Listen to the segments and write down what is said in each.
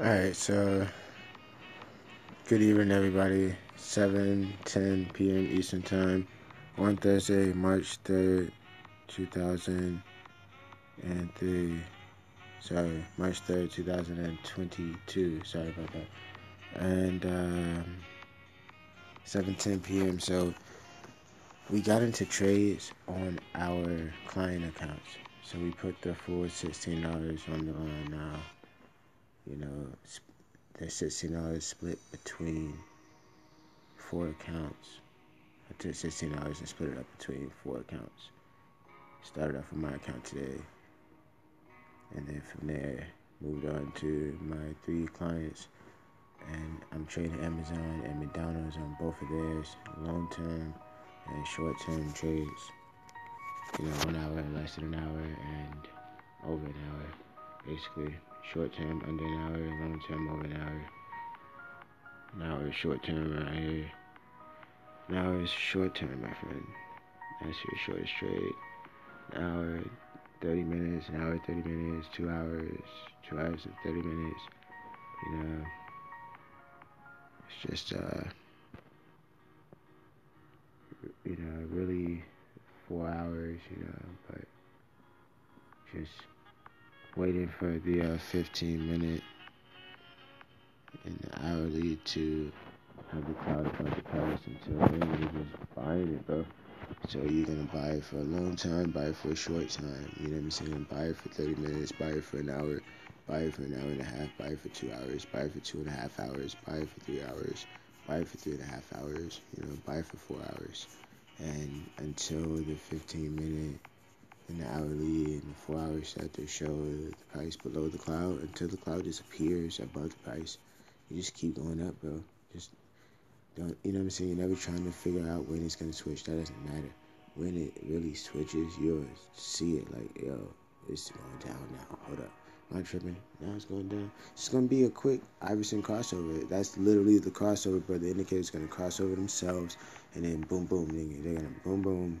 Alright, so good evening, everybody. 7 10 p.m. Eastern Time on Thursday, March 3rd, 2003. Sorry, March 3rd, 2022. Sorry about that. And um, 7 10 p.m. So we got into trades on our client accounts. So we put the full $16 on the line now you know, the sixteen dollars split between four accounts. I took sixteen dollars and split it up between four accounts. Started off with my account today, and then from there moved on to my three clients. And I'm trading Amazon and McDonald's on both of theirs, long term and short term trades. You know, one hour, less than an hour, and over an hour, basically short term under an hour, long term over an hour. An hour short term right here. An hour is short term, my friend. That's your shortest trade. An hour, 30 minutes, an hour, 30 minutes, two hours, two hours and 30 minutes. You know, it's just, uh, you know, really four hours, you know, but just waiting for the uh, 15 minute and hourly to have the cloud about the price until then you're just buying it, bro. So you're gonna buy it for a long time, buy it for a short time. You know what I'm saying? Buy it for 30 minutes, buy it for an hour, buy it for an hour and a half, buy it for two hours, buy it for two and a half hours, buy it for three hours, buy it for three and a half hours, you know, buy it for four hours. And until the 15 minute and the hourly and the four hour set to show the price below the cloud until the cloud disappears above the price. You just keep going up, bro. Just don't, you know what I'm saying? You're never trying to figure out when it's going to switch. That doesn't matter. When it really switches, you'll see it like, yo, it's going down now. Hold up. Am I tripping? Now it's going down. It's going to be a quick Iverson crossover. That's literally the crossover, bro. The indicator's going to cross over themselves, and then boom, boom, nigga. They're to boom, boom,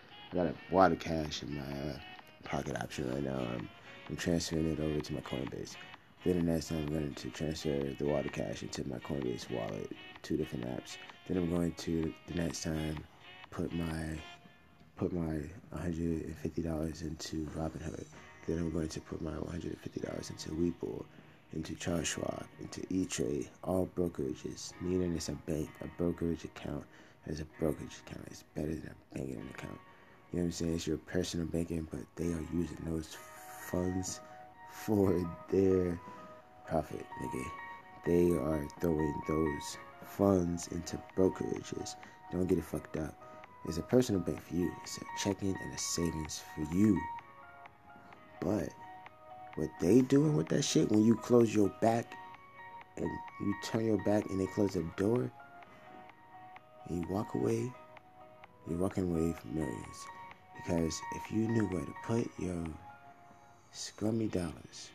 I got a wad of cash in my uh, pocket option right now. I'm, I'm transferring it over to my Coinbase. Then the next time I'm going to transfer the of cash into my Coinbase wallet, two different apps. Then I'm going to the next time put my put my $150 into Robinhood. Then I'm going to put my $150 into Webull, into Charles Schwab, into E-Trade, all brokerages, meaning it's a bank, a brokerage account. As a brokerage account, it's better than a banking account. You know what I'm saying? It's your personal banking, but they are using those funds for their profit, nigga. They are throwing those funds into brokerages. Don't get it fucked up. It's a personal bank for you. It's a checking and a savings for you. But what they doing with that shit when you close your back and you turn your back and they close the door and you walk away, you're walking away from millions. Because if you knew where to put your scummy dollars,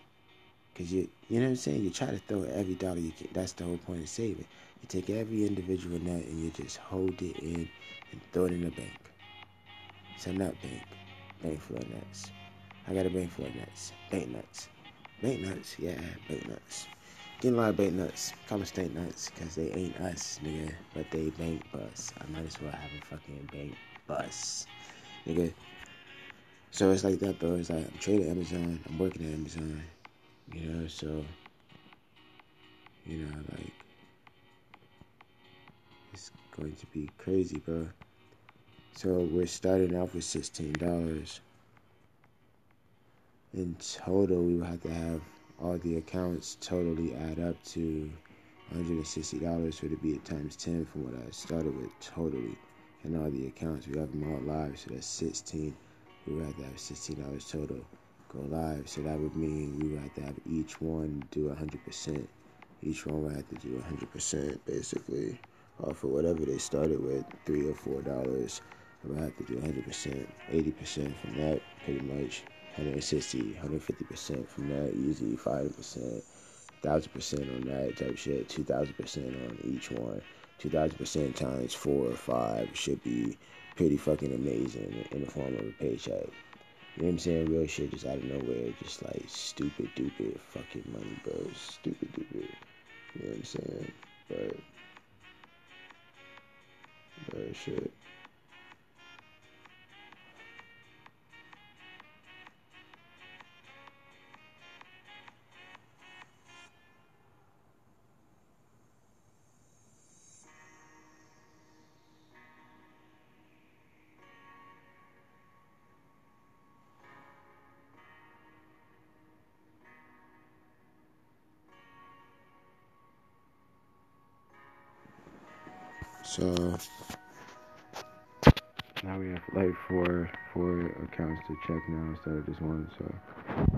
because you, you know what I'm saying? You try to throw every dollar you get. That's the whole point of saving. You take every individual nut and you just hold it in and throw it in the bank. A nut bank. Bank full of nuts. I got a bank full of nuts. Bank nuts. Bank nuts, yeah, bank nuts. Getting a lot of bank nuts. Common state nuts, because they ain't us, nigga. But they bank bus. I might as well have a fucking bank bus nigga. So it's like that, bro. It's like I'm trading Amazon. I'm working at Amazon. You know, so you know, like it's going to be crazy, bro. So we're starting off with sixteen dollars. In total, we will have to have all the accounts totally add up to $160 for it to be at times 10 from what I started with totally and all the accounts. We have them all live, so that's 16. We would have to have $16 total go live. So that would mean we would have to have each one do 100% Each one will have to do 100% basically off of whatever they started with, three or four dollars. I will have to do 100%, 80% from that, pretty much. 160, 150% from that, easy, 5%, 1000% on that type shit, 2000% on each one. 2000% times four or five should be pretty fucking amazing in the form of a paycheck. You know what I'm saying? Real shit just out of nowhere, just like stupid, stupid fucking money, bro. Stupid, stupid. You know what I'm saying? But, but shit. Four four accounts to check now instead of just one. So.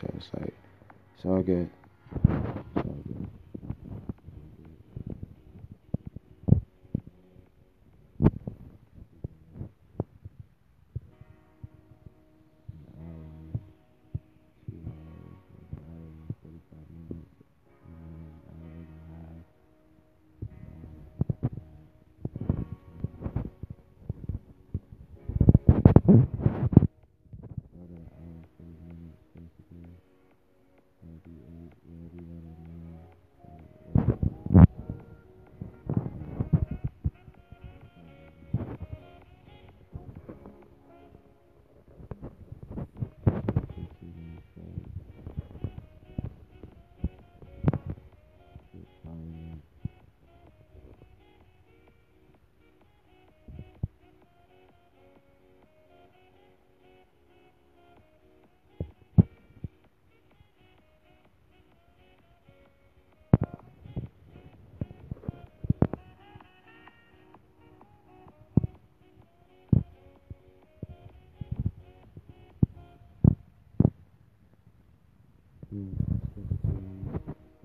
So it's like, it's all good.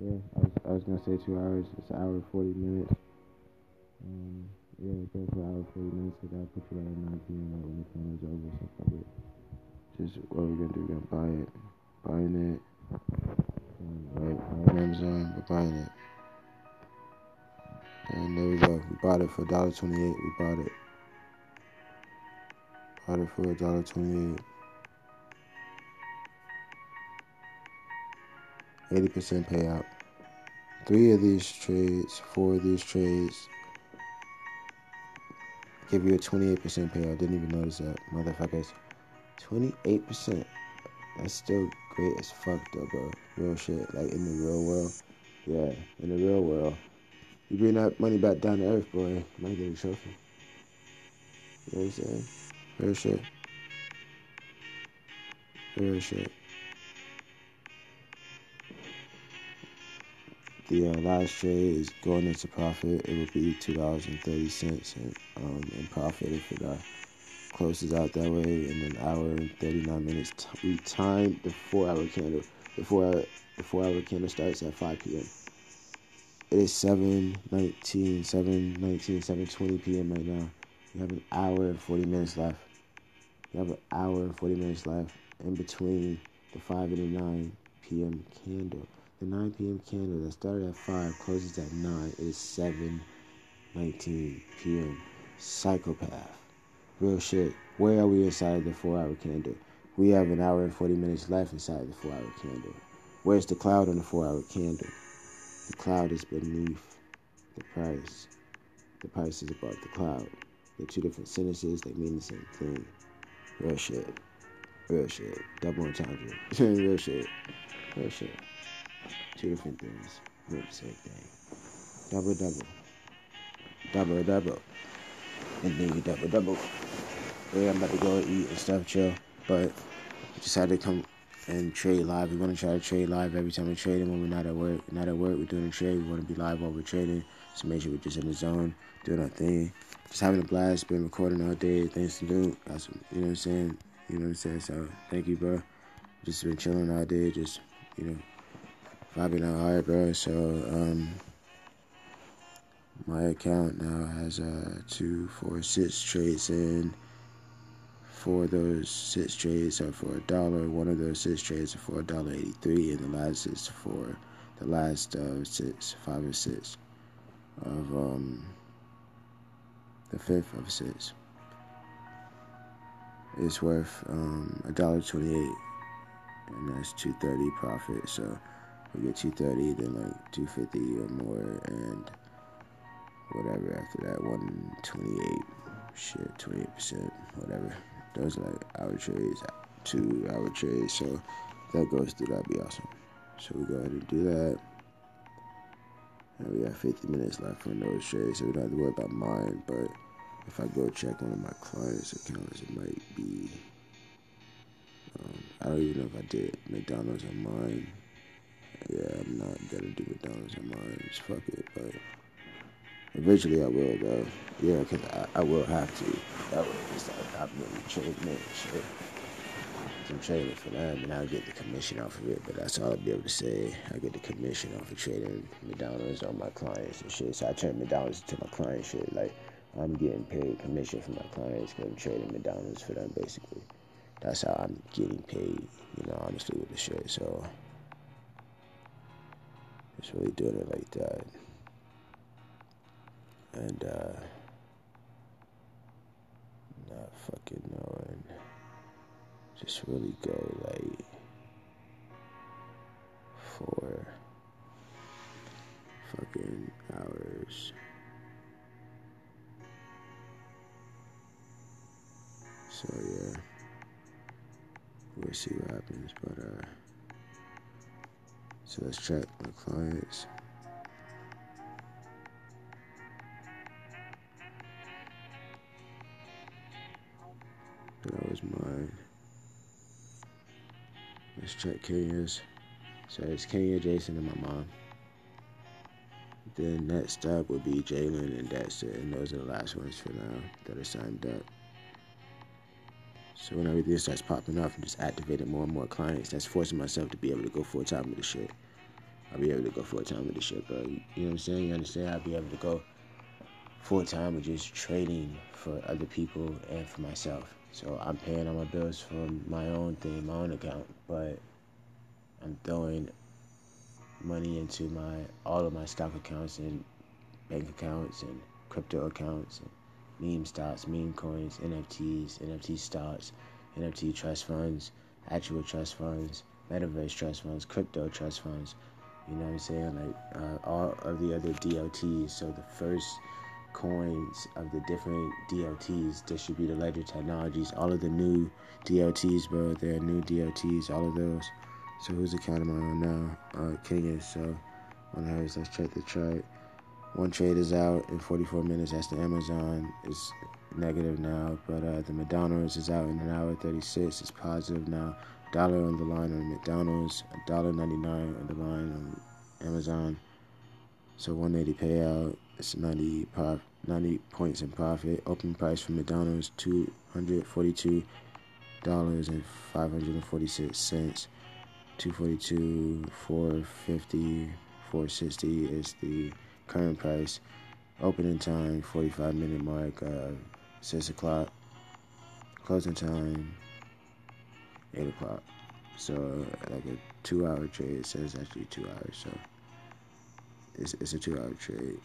Yeah, I was, I was gonna say two hours. It's an hour forty minutes. Um, yeah, go for an hour forty minutes. I gotta put you at nine p.m. Right when the camera's over. So it. Just what we're gonna do? We're gonna buy it, buying it. Right, on Amazon, we're buying it. And there we go. We bought it for $1.28. We bought it. Bought it for $1.28. 80% payout. Three of these trades, four of these trades give you a 28% payout. Didn't even notice that, motherfuckers. 28%. That's still great as fuck, though, bro. Real shit. Like in the real world. Yeah, in the real world. You bring that money back down to earth, boy. You might get a trophy. You know what I'm saying? Real shit. Real shit. The uh, last trade is going into profit. It will be two dollars and thirty cents um, in profit if it uh, closes out that way in an hour and thirty nine minutes. We timed the four hour candle. The four hour the four hour candle starts at five p.m. It is 7 19, 7 19, 7 20 p.m. right now. You have an hour and 40 minutes left. You have an hour and 40 minutes left in between the 5 and the 9 p.m. candle. The 9 p.m. candle that started at 5 closes at 9. It is 7 19 p.m. Psychopath. Real shit. Where are we inside of the four hour candle? We have an hour and 40 minutes left inside the four hour candle. Where's the cloud on the four hour candle? The cloud is beneath the price. The price is above the cloud. They're two different sentences, they mean the same thing. Real shit. Real shit. Double entendre. Real shit. Real shit. Two different things. Real same thing. Double double. Double double. And then you double double. Yeah, I'm about to go eat and stuff, chill. But I decided to come and trade live. We're gonna try to trade live every time we trade. And when we're not at work, not at work, we're doing a trade. We wanna be live while we're trading. So make sure we're just in the zone, doing our thing. Just having a blast, been recording all day, things to do. That's, you know what I'm saying? You know what I'm saying? So thank you, bro. Just been chilling all day, just, you know, out hard, bro. So, um, my account now has uh two, four, six trades in four of those six trades are for a dollar. One of those six trades are for a dollar eighty-three, and the last is for the last uh, six, five or six of um, the fifth of six. It's worth um, a dollar twenty-eight, and that's two thirty profit. So we get two thirty, then like two fifty or more, and whatever after that one twenty-eight. Shit, twenty-eight percent, whatever those are like our trades, two hour trades. So that goes through, that'd be awesome. So we go ahead and do that. And we got 50 minutes left on those trades, so we don't have to worry about mine. But if I go check one of my clients' accounts, it might be. Um, I don't even know if I did McDonald's on mine. Yeah, I'm not gonna do McDonald's on mine. Just fuck it, but. Eventually I will though. Yeah, because I, I will have to. That way it's like I'm really trading it shit. I'm trading for them and I'll get the commission off of it, but that's all I'll be able to say. I get the commission off of trading McDonald's on my clients and shit. So I turn McDonald's to my client shit. Like I'm getting paid commission from my clients because I'm trading McDonald's for them basically. That's how I'm getting paid, you know, honestly with the shit. So just really doing it like that and uh, not fucking knowing. Just really go like four fucking hours. So yeah, we'll see what happens. But uh, so let's check the clients. That was mine. Let's check Kenya's. So it's Kenya, Jason, and my mom. Then next up would be Jalen, and it. And those are the last ones for now that are signed up. So when everything starts popping up and just activating more and more clients, that's forcing myself to be able to go full time with the shit. I'll be able to go full time with the shit, bro. You, you know what I'm saying? You understand? I'll be able to go full time with just trading for other people and for myself. So I'm paying all my bills from my own thing, my own account, but I'm throwing money into my all of my stock accounts and bank accounts and crypto accounts and meme stocks, meme coins, NFTs, NFT stocks, NFT trust funds, actual trust funds, metaverse trust funds, crypto trust funds. You know what I'm saying? Like uh, all of the other DLTs. So the first coins of the different DLTs, distributed ledger technologies, all of the new DLTs, bro. There are new DLTs, all of those. So whose account am I on now? Uh, Kenya. So on hers, let's check the chart. One trade is out in 44 minutes. That's the Amazon. It's negative now, but uh, the McDonald's is out in an hour 36. It's positive now. Dollar on the line on McDonald's. A dollar 99 on the line on Amazon. So 180 payout. It's 90 prof, 90 points in profit. Open price for McDonald's 242 dollars and 546 cents. 242 450 460 is the current price. Opening time 45 minute mark uh, 6 o'clock. Closing time 8 o'clock. So like a two hour trade. It says actually two hours. So it's, it's a two hour trade.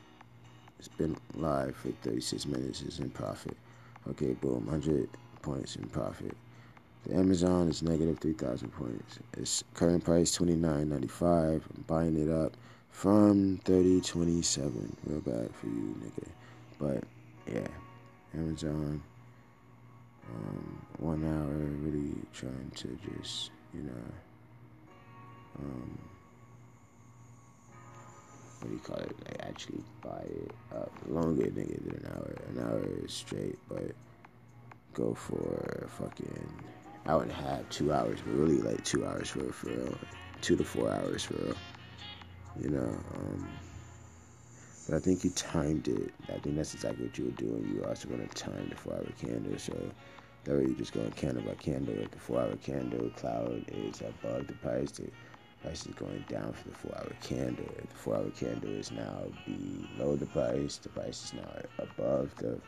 It's been live for 36 minutes. It's in profit. Okay, boom, 100 points in profit. The Amazon is negative 3,000 points. Its current price 29.95. I'm buying it up from 30.27. Real bad for you, nigga. But yeah, Amazon. Um, one hour, really trying to just you know. Um, what do you call it? Like actually buy it up longer, nigga, than an hour. An hour straight, but go for fucking hour and a half, two hours, but really like two hours for for real, two to four hours for real. You know, um, but I think you timed it. I think that's exactly what you were doing. You were also going to time the four-hour candle, so that way you just going candle by candle. If the four-hour candle cloud is above the price, the price is going down for the four-hour candle. If the four-hour candle is now below the price, the price is now above the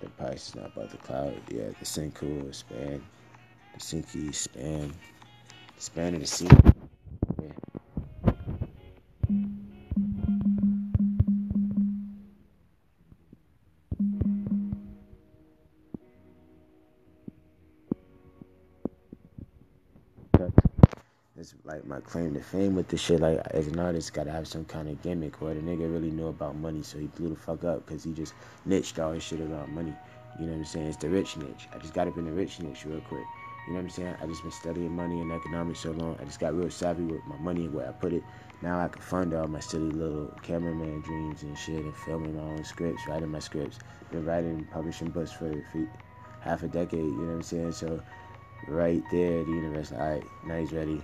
the price is not above the cloud. Yeah, the Senkou span, the Sinky span, the span of the sea. My claim to fame with this shit. Like as an artist, gotta have some kind of gimmick where the nigga really know about money, so he blew the fuck up because he just niched all his shit around money. You know what I'm saying? It's the rich niche. I just got up in the rich niche real quick. You know what I'm saying? I just been studying money and economics so long. I just got real savvy with my money and where I put it. Now I can fund all my silly little cameraman dreams and shit and filming my own scripts, writing my scripts, been writing, publishing books for, for half a decade. You know what I'm saying? So right there, the universe. All right, now he's ready.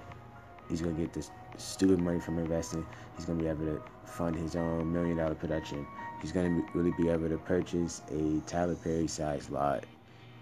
He's gonna get this stupid money from investing. He's gonna be able to fund his own million dollar production. He's gonna really be able to purchase a Tyler Perry sized lot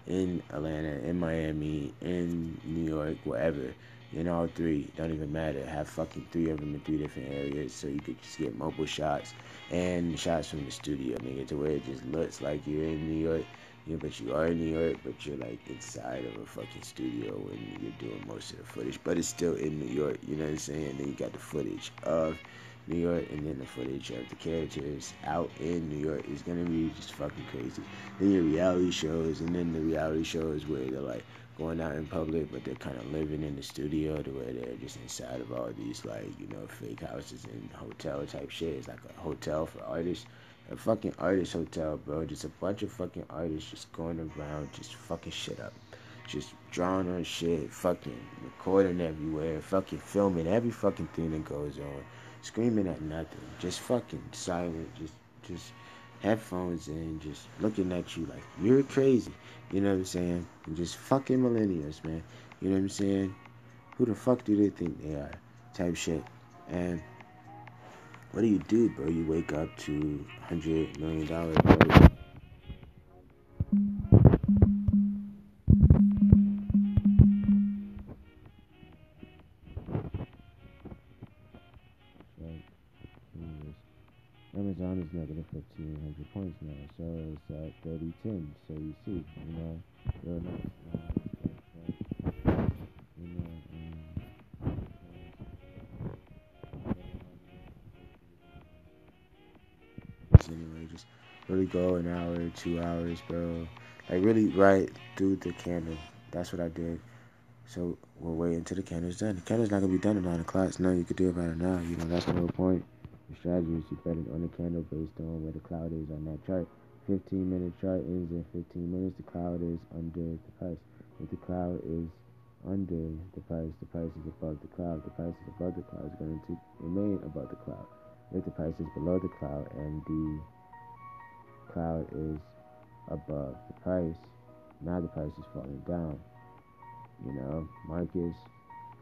in Atlanta, in Miami, in New York, wherever. In all three, don't even matter. Have fucking three of them in three different areas, so you could just get mobile shots and shots from the studio, nigga, to where it just looks like you're in New York yeah, but you are in New York, but you're like inside of a fucking studio when you're doing most of the footage. But it's still in New York, you know what I'm saying? Then you got the footage of New York and then the footage of the characters out in New York is gonna be just fucking crazy. Then your reality shows and then the reality shows where they're like going out in public but they're kinda living in the studio to where they're just inside of all these like, you know, fake houses and hotel type shit. It's like a hotel for artists a fucking artist hotel, bro. Just a bunch of fucking artists just going around, just fucking shit up. Just drawing on shit, fucking recording everywhere, fucking filming every fucking thing that goes on, screaming at nothing, just fucking silent, just, just headphones in, just looking at you like you're crazy. You know what I'm saying? And just fucking millennials, man. You know what I'm saying? Who the fuck do they think they are? Type shit. And what do you do, bro? You wake up to hundred million dollars, bro. Hmm, Amazon is negative 1500 points now, so it's at 3010. So you see, you know, real nice. Go an hour, two hours, bro. Like really right through the candle. That's what I did. So we'll wait until the candle's done. The candle's not gonna be done at nine o'clock. So you could do about it now. You know that's the whole point. The strategy is you bet it on the candle based on where the cloud is on that chart. 15 minute chart ends in 15 minutes. The cloud is under the price. If the cloud is under the price, the price is above the cloud. The price is above the cloud is going to remain above the cloud if the price is below the cloud and the cloud is above the price, now the price is falling down. You know, Marcus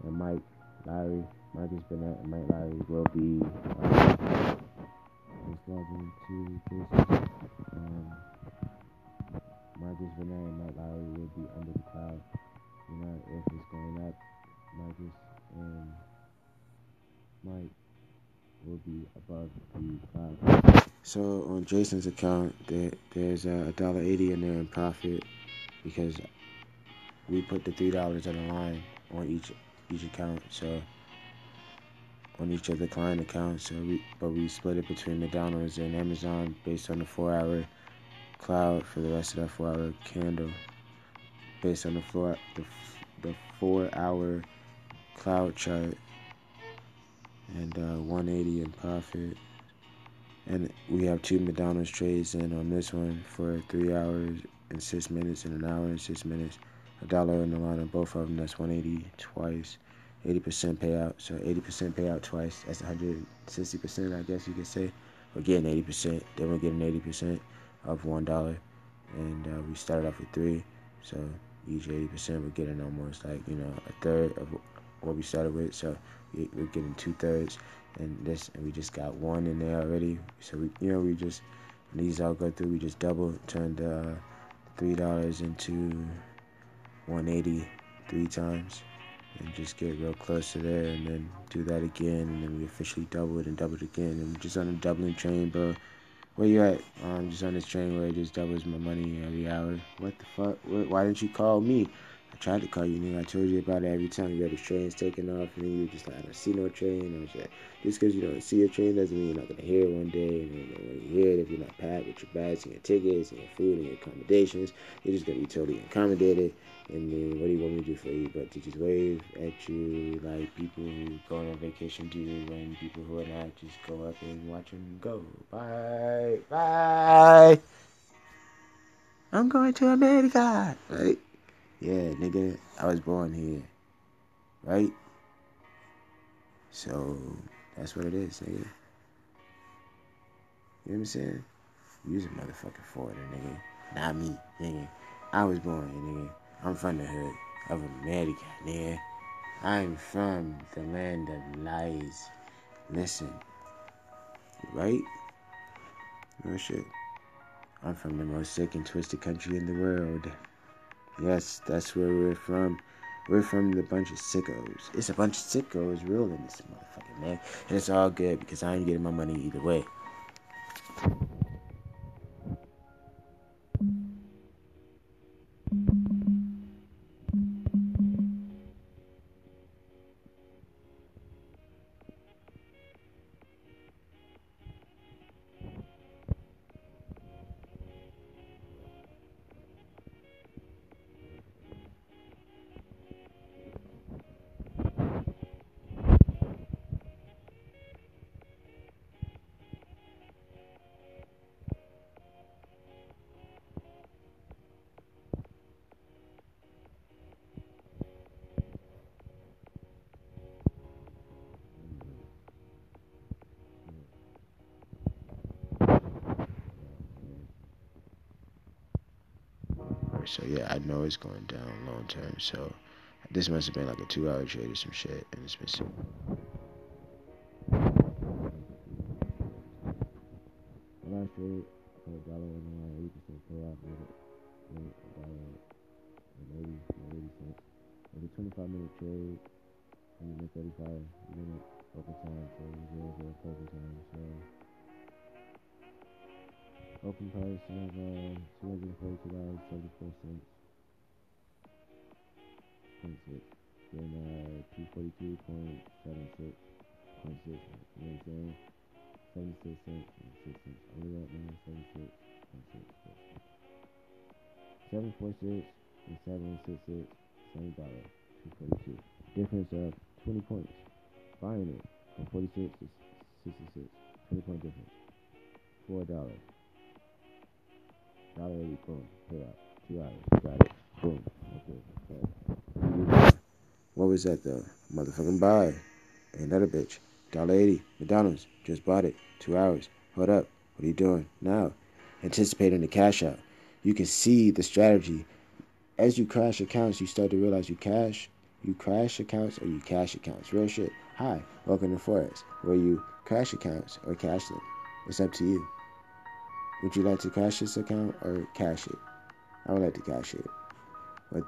and Mike Lowry, Marcus Burnett and Mike Lowry will be uh, welcome to this. Um, Marcus Burnett and Mike Lowry will be under the cloud. You know, if it's going up, Marcus and Mike will be above the cloud. So on Jason's account, there, there's a dollar eighty in there in profit because we put the three dollars on the line on each each account. So on each of the client accounts. So we, but we split it between McDonald's and Amazon based on the four-hour cloud for the rest of that four-hour candle, based on the floor the the four-hour cloud chart and uh, 180 in profit. And we have two McDonald's trades in on this one for three hours and six minutes and an hour and six minutes. A dollar in the line on both of them. That's 180 twice. 80% payout. So 80% payout twice. That's 160%, I guess you could say. We're getting 80%. Then we're getting 80% of $1. And uh, we started off with three. So each 80%, we're getting almost like, you know, a third of what we started with. So we're getting two thirds. And this, and we just got one in there already. So we, you know, we just, these all go through, we just double turned uh, $3 into 180 three times and just get real close to there and then do that again and then we officially double it and double it again and we're just on a doubling train bro where you at i'm just on this train where it just doubles my money every hour what the fuck why didn't you call me I tried to call you, nigga. I told you about it every time you had the train's taking off, and then you just like, I don't see no train. And I was like, just because you don't see a train doesn't mean you're not gonna hear it one day. And then when you hear it, if you're not packed with your bags and your tickets and your food and your accommodations, you're just gonna be totally accommodated. And then what do you want me to do for you? But to just wave at you like people who go on vacation do, and people who are not just go up and watch them go. Bye, bye. I'm going to America, right? Yeah, nigga, I was born here. Right? So, that's what it is, nigga. You know what I'm saying? You's a motherfucking foreigner, nigga. Not me, nigga. I was born here, nigga. I'm from the hood of America, nigga. I'm from the land of lies. Listen. Right? No shit. I'm from the most sick and twisted country in the world. Yes, that's where we're from. We're from the bunch of sickos. It's a bunch of sickos ruling this motherfucker, man. And it's all good because I ain't getting my money either way. So yeah, I know it's going down long term. So this must have been like a two hour trade or some shit, and it's been super. Last trade for a dollar and eighty percent payoff with it, eighty and eighty cents. It was a twenty five minute trade, and then thirty five minute open time, so zero zero focus time. So. Open price of uh, $242.74. Point six. Then uh, 242.76. Point six. You know? 76 cents and 6 cents. Only that man, 76 and 6 cents. 746 and 766. Same dollar. 242. Difference of 20 points. Buying it from 46 to 66. 20 point difference. $4 Two hours, got it, boom. Okay. What was that though? Motherfucking buy. Another bitch. Dollar eighty. McDonald's. Just bought it. Two hours. Hold up. What are you doing now? Anticipating the cash out. You can see the strategy. As you crash accounts, you start to realize you cash, you crash accounts or you cash accounts. Real shit. Hi, welcome to Forex, where you crash accounts or cash them. It's up to you. Would you like to cash this account or cash it? I would like to cash it. But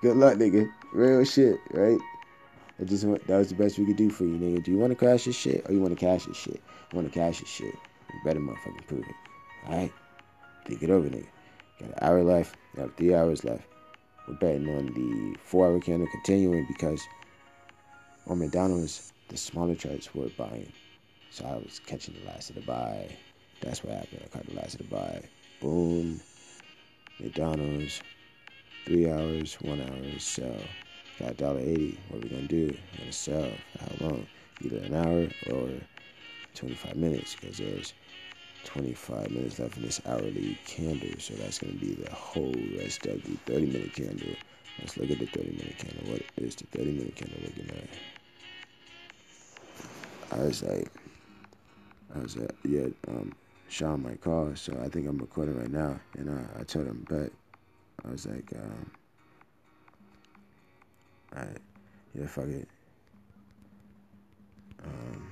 good luck, nigga. Real shit, right? I just that was the best we could do for you, nigga. Do you want to crash this shit or you want to cash this shit? I want to cash this shit. You better motherfucking prove it. Alright? Think it over, nigga. Got an hour left. Got three hours left. We're betting on the four hour candle continuing because on McDonald's the smaller charts were buying. So I was catching the last of the buy. That's what happened. I caught the last of the buy. Boom. McDonald's. Three hours, one hour, sell. Got $1.80. What are we gonna do? We're gonna sell. For how long? Either an hour or 25 minutes because there's 25 minutes left in this hourly candle. So that's gonna be the whole rest of the 30 minute candle. Let's look at the 30 minute candle. What is the 30 minute candle looking at? I was like, I was like, yeah, um, Sean might call, so I think I'm recording right now. And uh, I told him, but I was like, um, alright, yeah, fuck it. Um,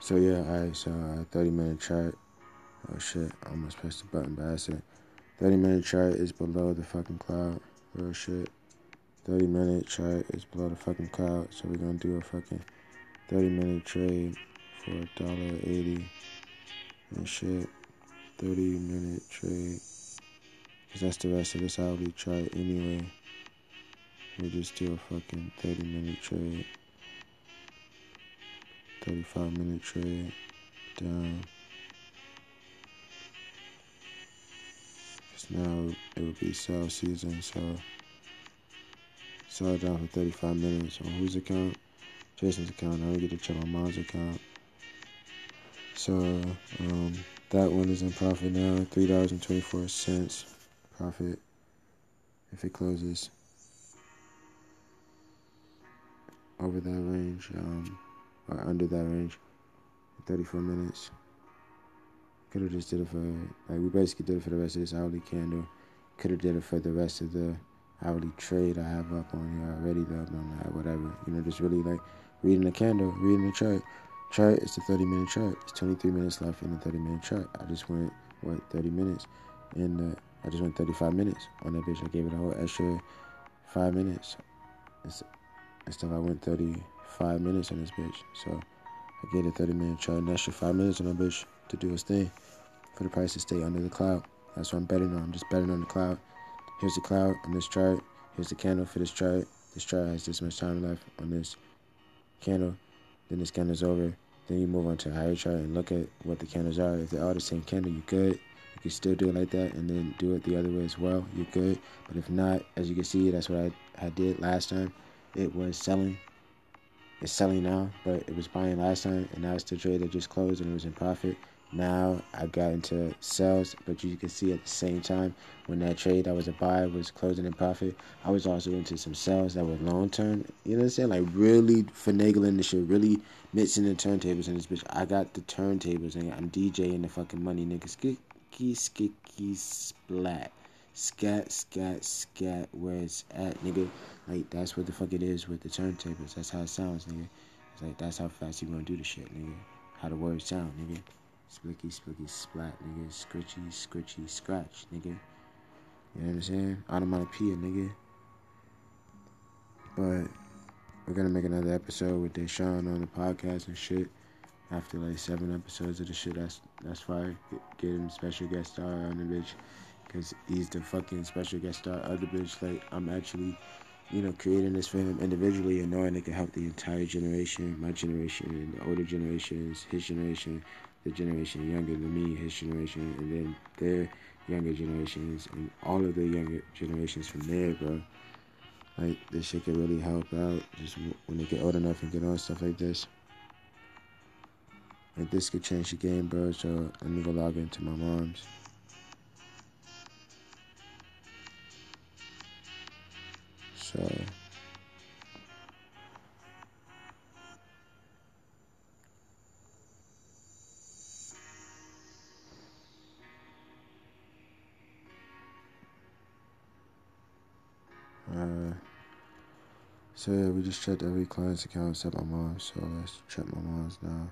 so yeah, alright, so uh, 30 minute chart. Oh shit, I almost pressed the button by accident. 30 minute chart is below the fucking cloud. Real shit. 30 minute chart is below the fucking cloud. So we're gonna do a fucking 30 minute trade for a dollar eighty and shit. 30 minute trade. Cause that's the rest of this hourly chart anyway. We just do a fucking 30 minute trade. 35 minute trade. Down. Now it would be sell season, so sell down for 35 minutes on whose account? Jason's account. Now we get to check my mom's account. So um, that one is in profit now, three dollars and twenty-four cents profit if it closes over that range um, or under that range, 34 minutes. Could have just did it for like we basically did it for the rest of this hourly candle. Could have did it for the rest of the hourly trade I have up on here already though, on that whatever. You know, just really like reading the candle, reading the chart. Chart is the 30 minute chart. It's 23 minutes left in the 30 minute chart. I just went what 30 minutes, and uh, I just went 35 minutes on that bitch. I gave it a whole extra five minutes. Instead, I went 35 minutes on this bitch. So I gave it 30 minute chart, an extra five minutes on that bitch to do its thing for the price to stay under the cloud. That's what I'm betting on. I'm just betting on the cloud. Here's the cloud on this chart. Here's the candle for this chart. This chart has this much time left on this candle. Then this candle's over. Then you move on to a higher chart and look at what the candles are. If they're all the same candle, you're good. You can still do it like that and then do it the other way as well. You're good. But if not, as you can see, that's what I, I did last time. It was selling. It's selling now, but it was buying last time, and now it's the trade that just closed and it was in profit. Now I got into sales, but you can see at the same time when that trade I was a buy was closing in profit, I was also into some sales that were long term. You know what I'm saying? Like really finagling the shit, really mixing the turntables in this bitch. I got the turntables and I'm DJing the fucking money, nigga. Skicky, skicky, splat. Scat, scat, scat, where it's at, nigga. Like, that's what the fuck it is with the turntables. That's how it sounds, nigga. It's like, that's how fast you gonna do the shit, nigga. How the words sound, nigga. Splicky, splicky, splat, nigga. Scritchy, scritchy, scratch, nigga. You know what I'm saying? Onomatopoeia, nigga. But we're gonna make another episode with Deshaun on the podcast and shit. After like seven episodes of the shit, that's that's fire. Get him special guest star on the bitch, cause he's the fucking special guest star of the bitch. Like I'm actually, you know, creating this for him individually and knowing it can help the entire generation, my generation, the older generations, his generation, the generation younger than me, his generation, and then their younger generations, and all of the younger generations from there, bro. Like, this shit could really help out just when they get old enough and get on stuff like this. Like, this could change the game, bro, so let me go log into my mom's. So... so yeah, we just checked every client's account except my mom. So let's check my mom's now.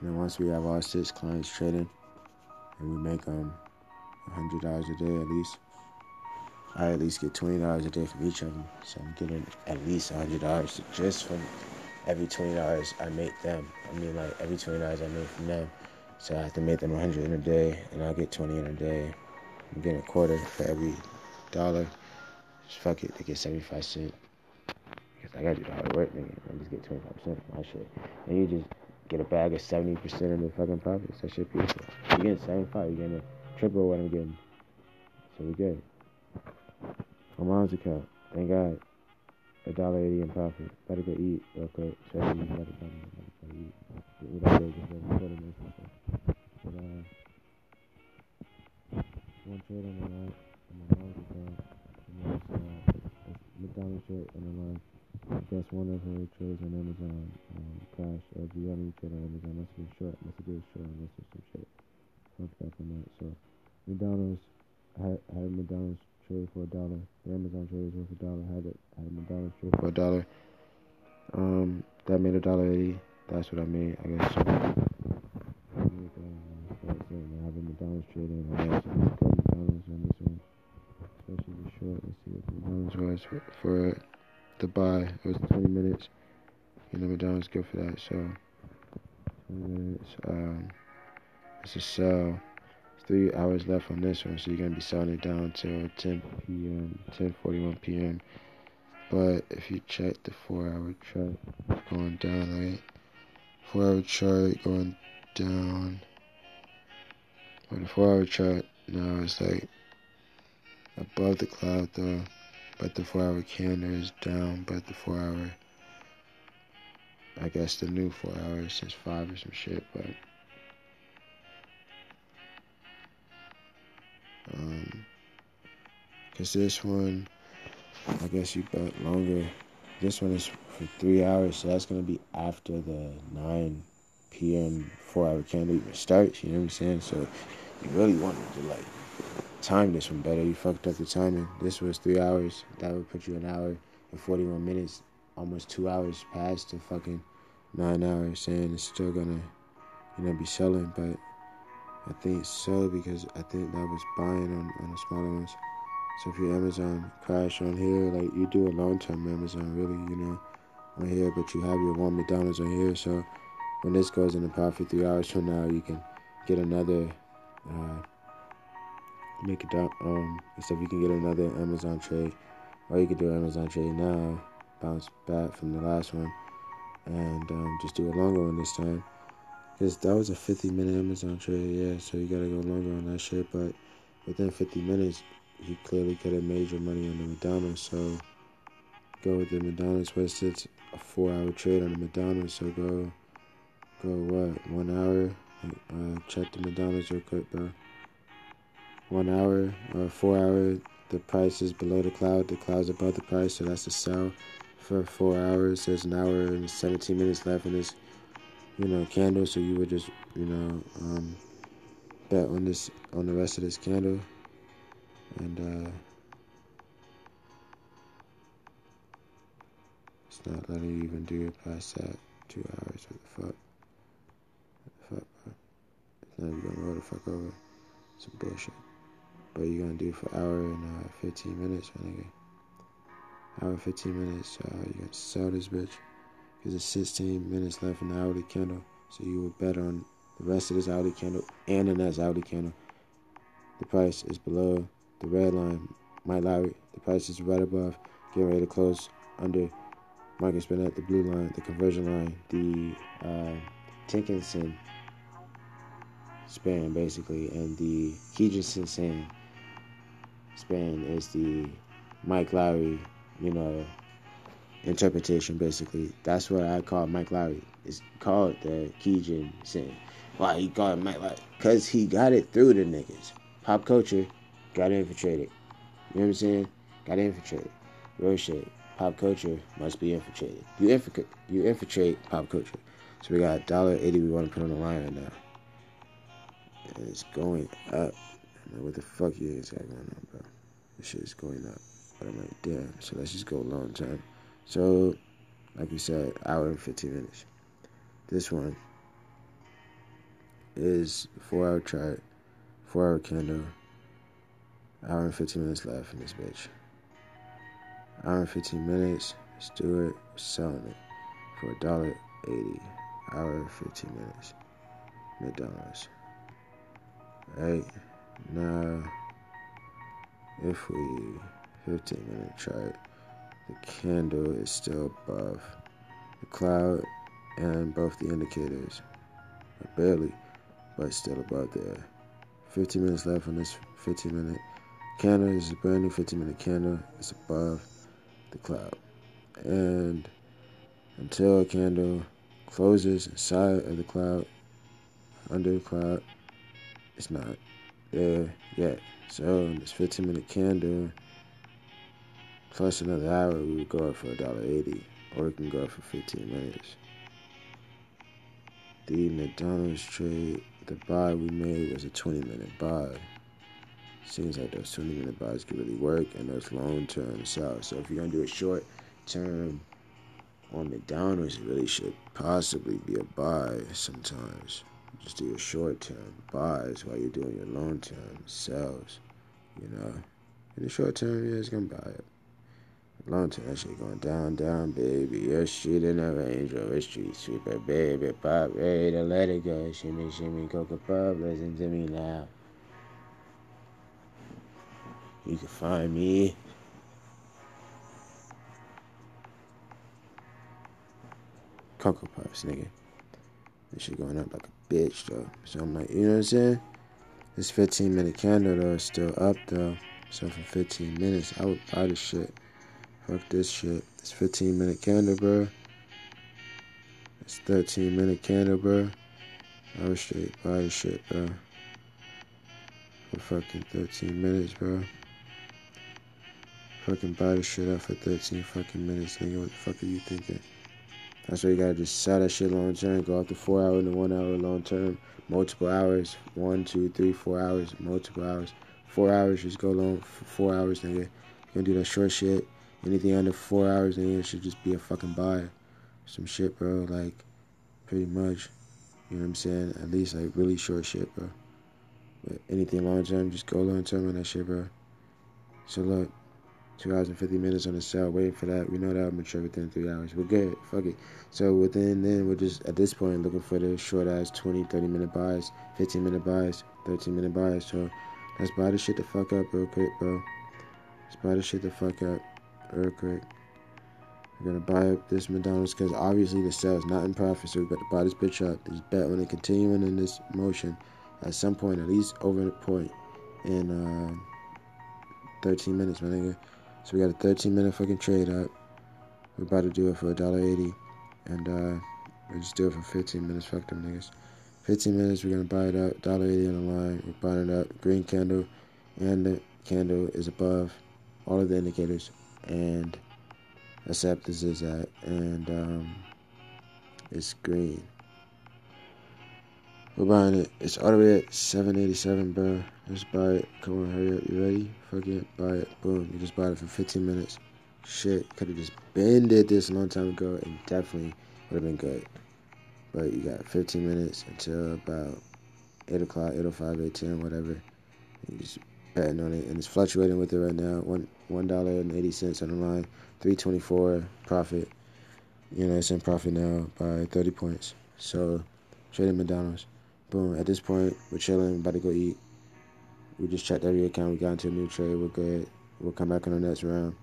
And then once we have our six clients trading, and we make um hundred dollars a day at least, I at least get twenty dollars a day from each of them. So I'm getting at least hundred dollars just from every twenty dollars I make them. I mean, like every twenty dollars I make from them. So I have to make them hundred in a day, and I'll get twenty in a day. I'm getting a quarter for every dollar. Just fuck it, they get seventy five cents. Because I gotta do the hard work, nigga. I just get twenty five percent of my shit, and you just get a bag of seventy percent of the fucking profits. That shit beautiful. You're getting seventy five. You're getting a triple what I'm getting. So we good. My mom's account. Thank God. A dollar eighty in profit. Better go eat real quick. Especially you better eat. This and stuff. But one trade on my line, on my mom's account. And that's uh, McDonald's trade on the line. I guess one of her trades on Amazon um, crashed. Or if you have any trade on Amazon, must have been short. Must have been short unless there's some shit fucked up on that. So McDonald's I had, I had McDonald's trade for a dollar. The Amazon trade was worth a dollar. Had it had a McDonald's trade for a dollar. Um, that made a dollar eighty. That's what I made. I guess. So, for, the buy. It was 20 minutes. You know, McDonald's good for that. So 20 minutes. Um, it's a sell three hours left on this one, so you're gonna be selling it down till 10 p.m., 10:41 p.m. But if you check the four-hour chart going down, right? Four-hour chart going down. Or the four-hour chart now it's like above the cloud though, but the four-hour candle is down. But the four-hour, I guess the new four hours since five or some shit, but. Um, cause this one, I guess you bet longer. This one is for three hours, so that's gonna be after the 9 p.m. four-hour candle even starts. You know what I'm saying? So you really wanted to like time this one better. You fucked up the timing. This was three hours. That would put you an hour and 41 minutes, almost two hours past the fucking nine hours. Saying it's still gonna, you know, be selling, but I think so because I think that was buying on, on the smaller ones. So if your Amazon crash on here, like you do a long term Amazon really, you know, on here, but you have your one McDonald's on here. So when this goes in into profit three hours from now, you can get another, uh, make it up, um, so you can get another Amazon trade, or you could do Amazon trade now, bounce back from the last one, and um, just do a longer one this time. Cause that was a 50 minute Amazon trade, yeah. So you gotta go longer on that shit. But within 50 minutes, you clearly could have made your money on the McDonald's. So go with the McDonald's. West it's a four hour trade on the McDonald's. So go, go what? One hour. Uh, check the McDonald's real quick, bro. One hour or four hour. The price is below the cloud. The cloud's above the price, so that's a sell for four hours. There's an hour and 17 minutes left in this you know, candle. So you would just, you know, um, bet on this, on the rest of this candle. And, uh, it's not letting you even do it past that two hours. What the fuck? What the fuck, bro? It's not even gonna roll the fuck over. Some bullshit. But you're gonna do for hour and uh, 15 minutes, my nigga. Hour 15 minutes, uh, you got to sell this bitch because it's 16 minutes left in the hourly candle. So you would bet on the rest of this hourly candle and the next hourly candle. The price is below the red line. Mike Lowry, the price is right above. Getting ready to close under Marcus Burnett, the blue line, the conversion line, the uh, Tenkan-sen span basically, and the Kijun-sen span is the Mike Lowry, you know, interpretation, basically. That's what I call Mike Lowry. It's called the Keegan sin. Why he called Mike Lowry? Because he got it through the niggas. Pop culture got infiltrated. You know what I'm saying? Got infiltrated. Real shit. Pop culture must be infiltrated. You infiltrate, you infiltrate pop culture. So we got dollar eighty. We want to put on the line right now, it's going up. I what the fuck you is going on, bro. This shit is going up. But I'm like, damn. So let's just go long time. So, like we said, hour and 15 minutes. This one is four hour chart, four hour candle. Hour and 15 minutes left in this bitch. Hour and 15 minutes. Stewart selling it for a dollar eighty. Hour and 15 minutes. McDonald's. Right now, if we 15 minute chart, the candle is still above the cloud and both the indicators. Barely, but still above there. 15 minutes left on this 15 minute candle. This is a brand new 15 minute candle. It's above the cloud. And until a candle closes inside of the cloud, under the cloud, it's not there yet. So um, this 15 minute candle plus another hour, we would go up for a dollar eighty, or we can go up for 15 minutes. The McDonald's trade, the buy we made was a 20 minute buy. Seems like those 20 minute buys can really work and those long term sells. So if you're gonna do a short term on McDonald's, it really should possibly be a buy sometimes. Just do your short term buys while you're doing your long term sells. You know, in the short term, yeah, it's gonna buy it. Long term, that shit going down, down, baby. Your street in a Range Rover street sweeper, baby. Pop ready to let it go. Shimmy, shimmy, Coca Pop, listen to me now. You can find me. Cocoa Puffs, nigga. This shit going up like a bitch, though. So I'm like, you know what I'm saying? This 15 minute candle, though, is still up, though. So for 15 minutes, I would buy this shit. Fuck this shit. It's 15 minute candle, bro. It's 13 minute candle, bro. I would straight buy this shit, bro. For fucking 13 minutes, bro. Fucking buy this shit up for 13 fucking minutes, nigga. What the fuck are you thinking? That's why you gotta just sell that shit long term. Go to four hour and one hour long term. Multiple hours. One, two, three, four hours. Multiple hours. Four hours, just go long for four hours, nigga. You gonna do that short shit. Anything under four hours, it should just be a fucking buy. Some shit, bro. Like, pretty much. You know what I'm saying? At least, like, really short shit, bro. But anything long term, just go long term on that shit, bro. So, look, two hours and 50 minutes on the cell, waiting for that. We know that I'll mature within three hours. We're good. Fuck it. So, within then, we're just, at this point, looking for the short ass 20, 30 minute buys, 15 minute buys, 13 minute buys. So, let's buy the shit the fuck up real quick, bro. Let's buy the shit the fuck up real quick. We're gonna buy up this McDonald's because obviously the sale is not in profit, so we got to buy this bitch up. Just bet on it continuing in this motion at some point, at least over the point in uh, 13 minutes, my nigga. So we got a 13 minute fucking trade up. We're about to do it for a dollar eighty, and uh, we just do it for 15 minutes. Fuck them niggas. 15 minutes, we're gonna buy it up. Dollar eighty on the line. We're buying it up. Green candle, and the candle is above all of the indicators and accept this is at and um, it's green. We're buying it. It's all the way at 787, bro. Just buy it. Come on, hurry up. You ready? Fuck it. Buy it. Boom. You just bought it for 15 minutes. Shit. Could have just been did this a long time ago and definitely would have been good. But you got 15 minutes until about 8 o'clock, 8.05, 8, 10, whatever. You just betting on it, and it's fluctuating with it right now. One one dollar and eighty cents on the line, three twenty four profit. You know, it's in profit now by thirty points. So, trading McDonald's. Boom. At this point, we're chilling, about to go eat. We just checked every account. We got into a new trade. We're good. We'll come back in the next round.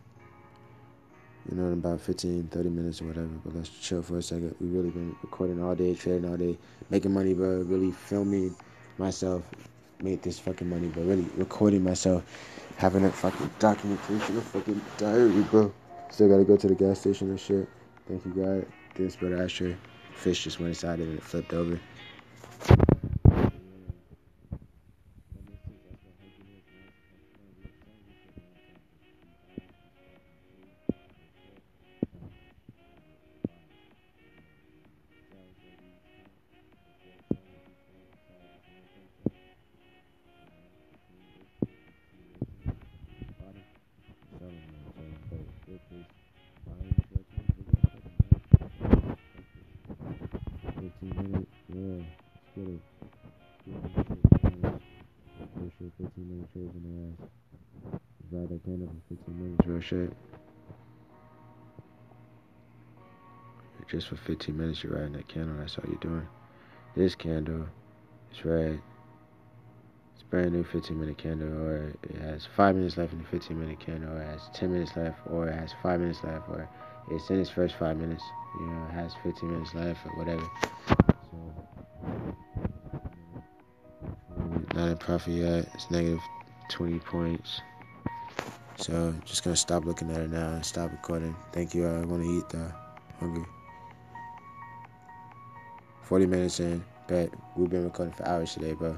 You know, in about 15, 30 minutes or whatever. But let's chill for a second. We really been recording all day, trading all day, making money, bro. Really filming myself, made this fucking money, but really recording myself, having a fucking documentation, a fucking diary, bro. Still gotta go to the gas station and shit. Thank you, God. This but ashtray. Fish just went inside and it flipped over. Shit. Just for 15 minutes, you're riding that candle. That's all you're doing. This candle is red. It's brand new 15 minute candle, or it has 5 minutes left in the 15 minute candle, or it has 10 minutes left, or it has 5 minutes left, or it's in its first 5 minutes. You know, it has 15 minutes left, or whatever. So, not in profit yet. It's negative 20 points. So, just gonna stop looking at it now and stop recording. Thank you. Uh, I want to eat though. Hungry. 40 minutes in. but we've been recording for hours today, bro.